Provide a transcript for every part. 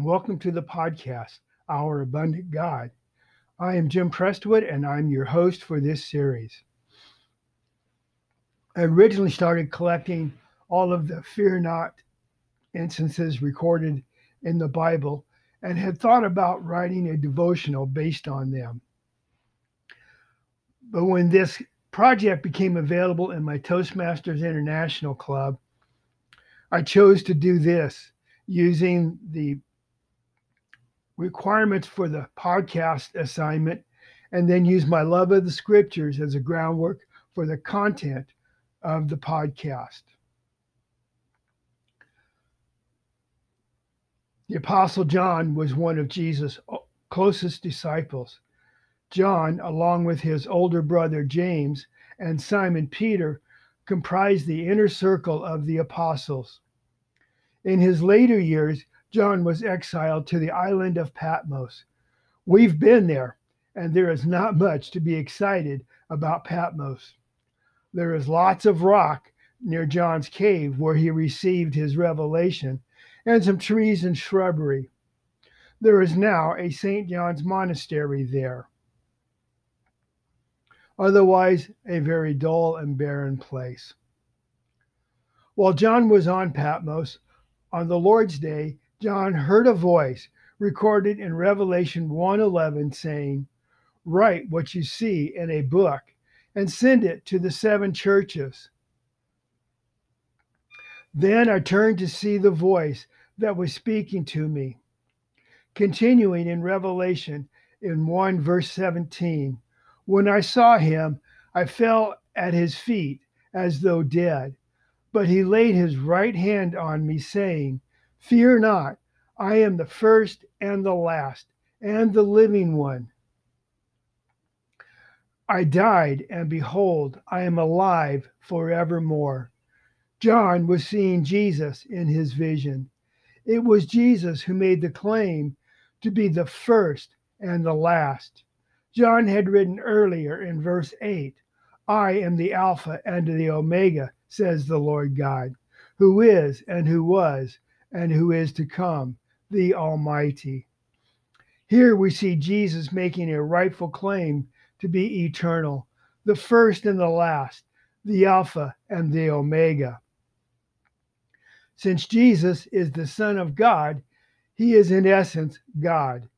And welcome to the podcast, Our Abundant God. I am Jim Prestwood, and I'm your host for this series. I originally started collecting all of the fear not instances recorded in the Bible and had thought about writing a devotional based on them. But when this project became available in my Toastmasters International Club, I chose to do this using the requirements for the podcast assignment and then use my love of the scriptures as a groundwork for the content of the podcast. The Apostle John was one of Jesus' closest disciples. John, along with his older brother James and Simon Peter, comprised the inner circle of the apostles. In his later years, John was exiled to the island of Patmos. We've been there, and there is not much to be excited about Patmos. There is lots of rock near John's cave where he received his revelation, and some trees and shrubbery. There is now a St. John's monastery there. Otherwise, a very dull and barren place. While John was on Patmos, on the Lord's day, John heard a voice recorded in Revelation 1:11 saying, "Write what you see in a book and send it to the seven churches." Then I turned to see the voice that was speaking to me. Continuing in Revelation in 1 verse 17, when I saw him, I fell at his feet as though dead. But he laid his right hand on me, saying, Fear not, I am the first and the last, and the living one. I died, and behold, I am alive forevermore. John was seeing Jesus in his vision. It was Jesus who made the claim to be the first and the last. John had written earlier in verse 8, I am the Alpha and the Omega, says the Lord God, who is and who was and who is to come, the Almighty. Here we see Jesus making a rightful claim to be eternal, the first and the last, the Alpha and the Omega. Since Jesus is the Son of God, he is in essence God.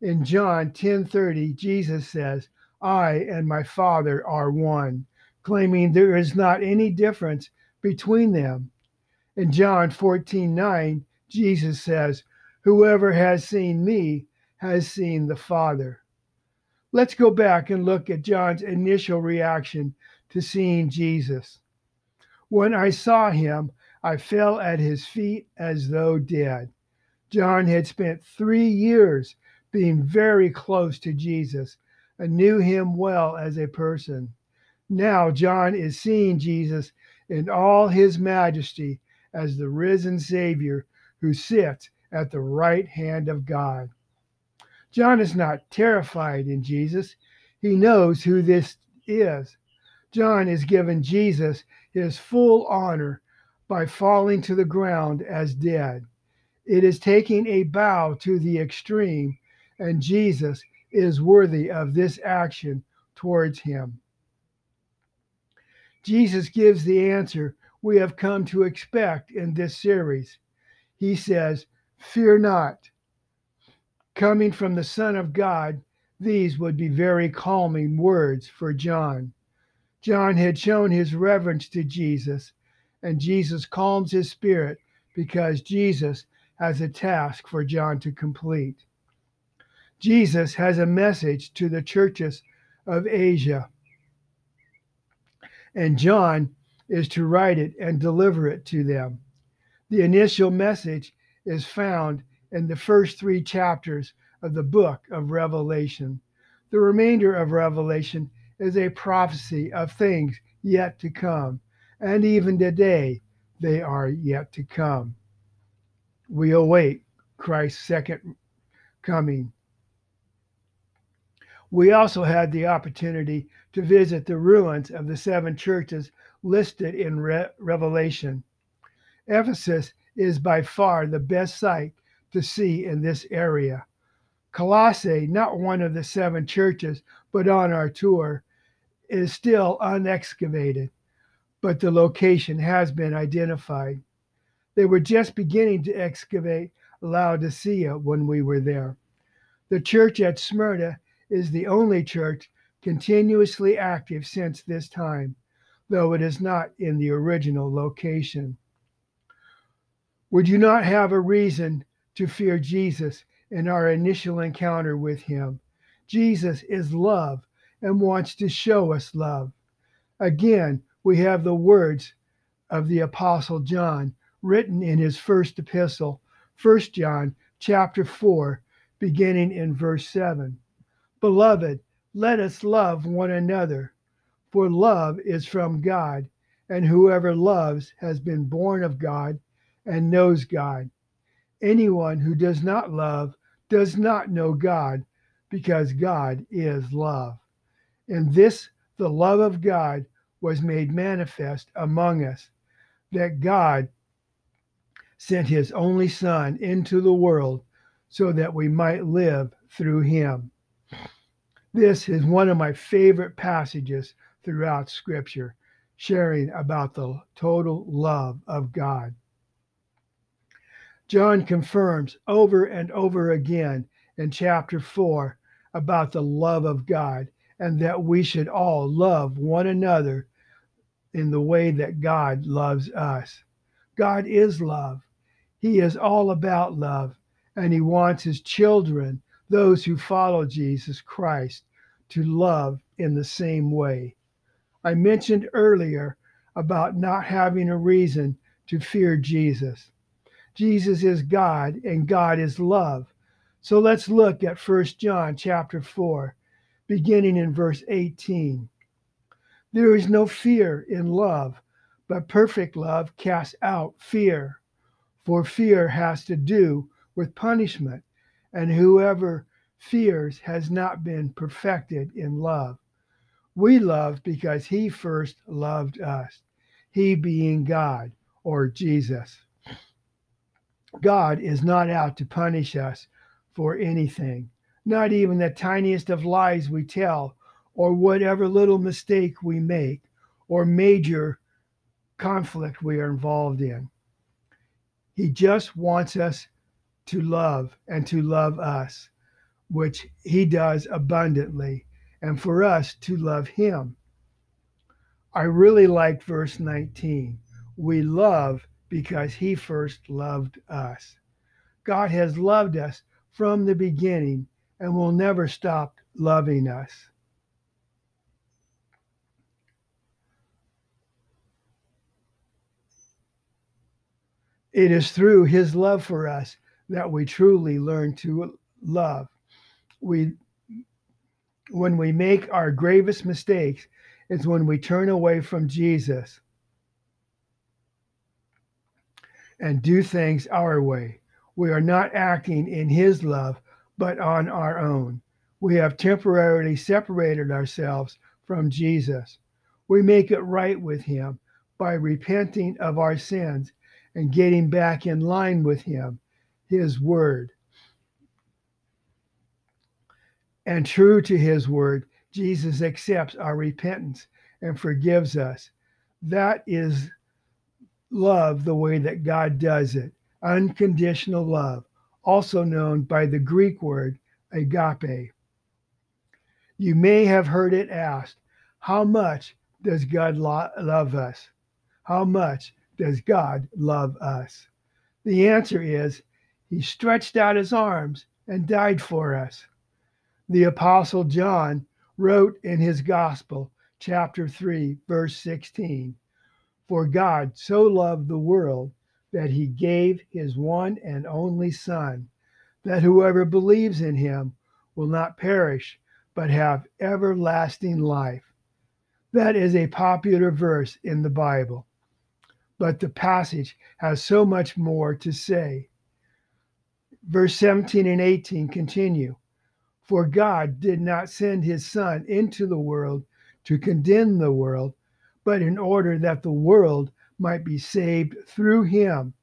In John 10:30, Jesus says, "I and my Father are one." claiming there is not any difference between them. In John 14 9, Jesus says, Whoever has seen me has seen the Father. Let's go back and look at John's initial reaction to seeing Jesus. When I saw him, I fell at his feet as though dead. John had spent three years being very close to Jesus and knew him well as a person. Now, John is seeing Jesus in all his majesty as the risen Savior who sits at the right hand of God. John is not terrified in Jesus, he knows who this is. John is given Jesus his full honor by falling to the ground as dead. It is taking a bow to the extreme, and Jesus is worthy of this action towards him. Jesus gives the answer we have come to expect in this series. He says, Fear not. Coming from the Son of God, these would be very calming words for John. John had shown his reverence to Jesus, and Jesus calms his spirit because Jesus has a task for John to complete. Jesus has a message to the churches of Asia and John is to write it and deliver it to them. The initial message is found in the first three chapters of the book of Revelation. The remainder of Revelation is a prophecy of things yet to come, and even today they are yet to come. We await Christ's second coming. We also had the opportunity to visit the ruins of the seven churches listed in Re- Revelation. Ephesus is by far the best site to see in this area. Colossae, not one of the seven churches, but on our tour, is still unexcavated, but the location has been identified. They were just beginning to excavate Laodicea when we were there. The church at Smyrna is the only church continuously active since this time, though it is not in the original location. Would you not have a reason to fear Jesus in our initial encounter with him? Jesus is love and wants to show us love. Again, we have the words of the apostle John written in his first epistle, 1 John chapter 4, beginning in verse 7. Beloved, let us love one another, for love is from God, and whoever loves has been born of God and knows God. Anyone who does not love does not know God, because God is love. And this, the love of God was made manifest among us, that God sent his only Son into the world so that we might live through him. This is one of my favorite passages throughout Scripture, sharing about the total love of God. John confirms over and over again in chapter 4 about the love of God and that we should all love one another in the way that God loves us. God is love. He is all about love and he wants his children, those who follow Jesus Christ, to love in the same way. I mentioned earlier about not having a reason to fear Jesus. Jesus is God and God is love. So let's look at 1 John chapter 4, beginning in verse 18. There is no fear in love, but perfect love casts out fear, for fear has to do with punishment, and whoever fears has not been perfected in love. We love because he first loved us, he being God or Jesus. God is not out to punish us for anything, not even the tiniest of lies we tell, or whatever little mistake we make, or major conflict we are involved in. He just wants us to love and to love us, which he does abundantly, and for us to love him. I really liked verse 19. We love because he first loved us. God has loved us from the beginning and will never stop loving us. It is through his love for us that we truly learn to love. We when we make our gravest mistakes is when we turn away from Jesus and do things our way. We are not acting in his love, but on our own. We have temporarily separated ourselves from Jesus. We make it right with him by repenting of our sins and getting back in line with him his word. And true to his word, Jesus accepts our repentance and forgives us. That is love the way that God does it unconditional love, also known by the Greek word agape. You may have heard it asked, How much does God lo- love us? How much does God love us? The answer is he stretched out his arms and died for us. The Apostle John wrote in his Gospel, chapter 3, verse 16 For God so loved the world that he gave his one and only Son, that whoever believes in him will not perish, but have everlasting life. That is a popular verse in the Bible, but the passage has so much more to say verse 17 and 18 continue. For God did not send his Son into the world to condemn the world, but in order that the world might be saved through him.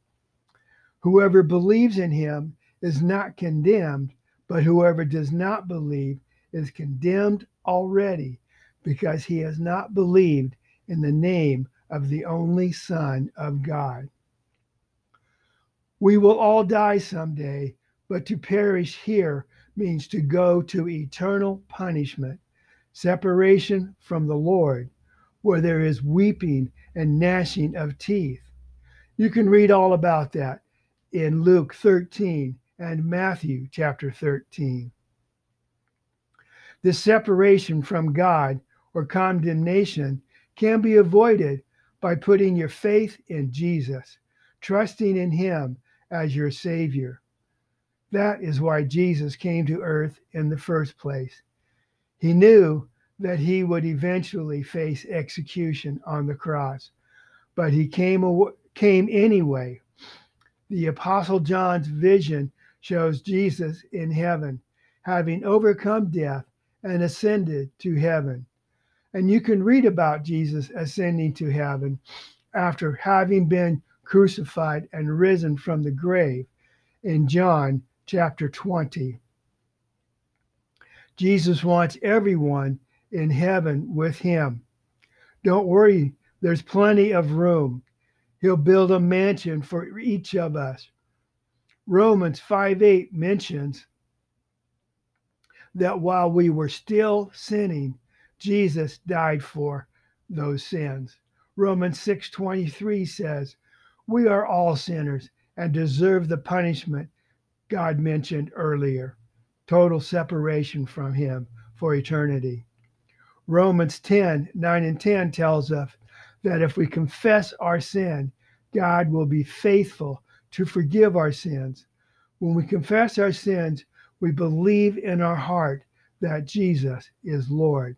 Whoever believes in him is not condemned, but whoever does not believe is condemned already because he has not believed in the name of the only Son of God. We will all die someday, but to perish here means to go to eternal punishment, separation from the Lord, where there is weeping and gnashing of teeth. You can read all about that in Luke 13 and Matthew chapter 13. This separation from God or condemnation can be avoided by putting your faith in Jesus, trusting in Him as your Savior. That is why Jesus came to earth in the first place. He knew that he would eventually face execution on the cross, but he came, came anyway. The Apostle John's vision shows Jesus in heaven, having overcome death and ascended to heaven. And you can read about Jesus ascending to heaven after having been crucified and risen from the grave in John chapter 20. Jesus wants everyone in heaven with him. Don't worry, there's plenty of room. He'll build a mansion for each of us. Romans 5 8 mentions that while we were still sinning, Jesus died for those sins. Romans 6:23 says, "We are all sinners and deserve the punishment God mentioned earlier, total separation from him for eternity." Romans 10, 9 and 10 tells us that if we confess our sin, God will be faithful to forgive our sins. When we confess our sins, we believe in our heart that Jesus is Lord.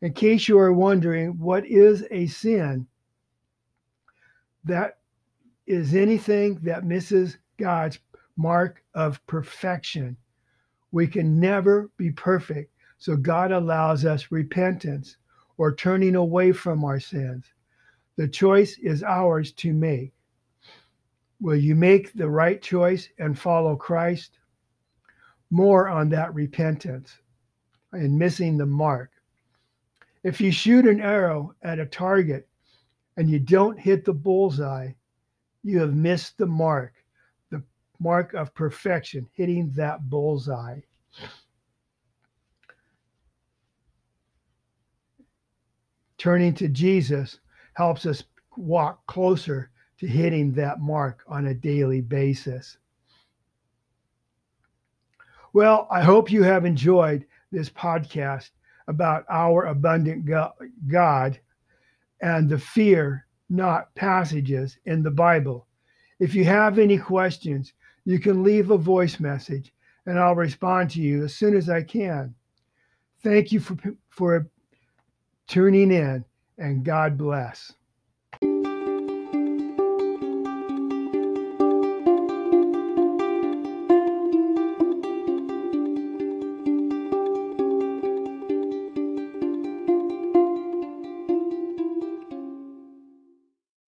In case you are wondering what is a sin, that is anything that misses God's mark of perfection. We can never be perfect, so God allows us repentance or turning away from our sins. The choice is ours to make. Will you make the right choice and follow Christ? More on that repentance and missing the mark. If you shoot an arrow at a target and you don't hit the bullseye, you have missed the mark, the mark of perfection, hitting that bullseye. Turning to Jesus helps us walk closer to hitting that mark on a daily basis. Well, I hope you have enjoyed this podcast about our abundant God and the fear not passages in the Bible. If you have any questions, you can leave a voice message and I'll respond to you as soon as I can. Thank you for, for tuning in and God bless.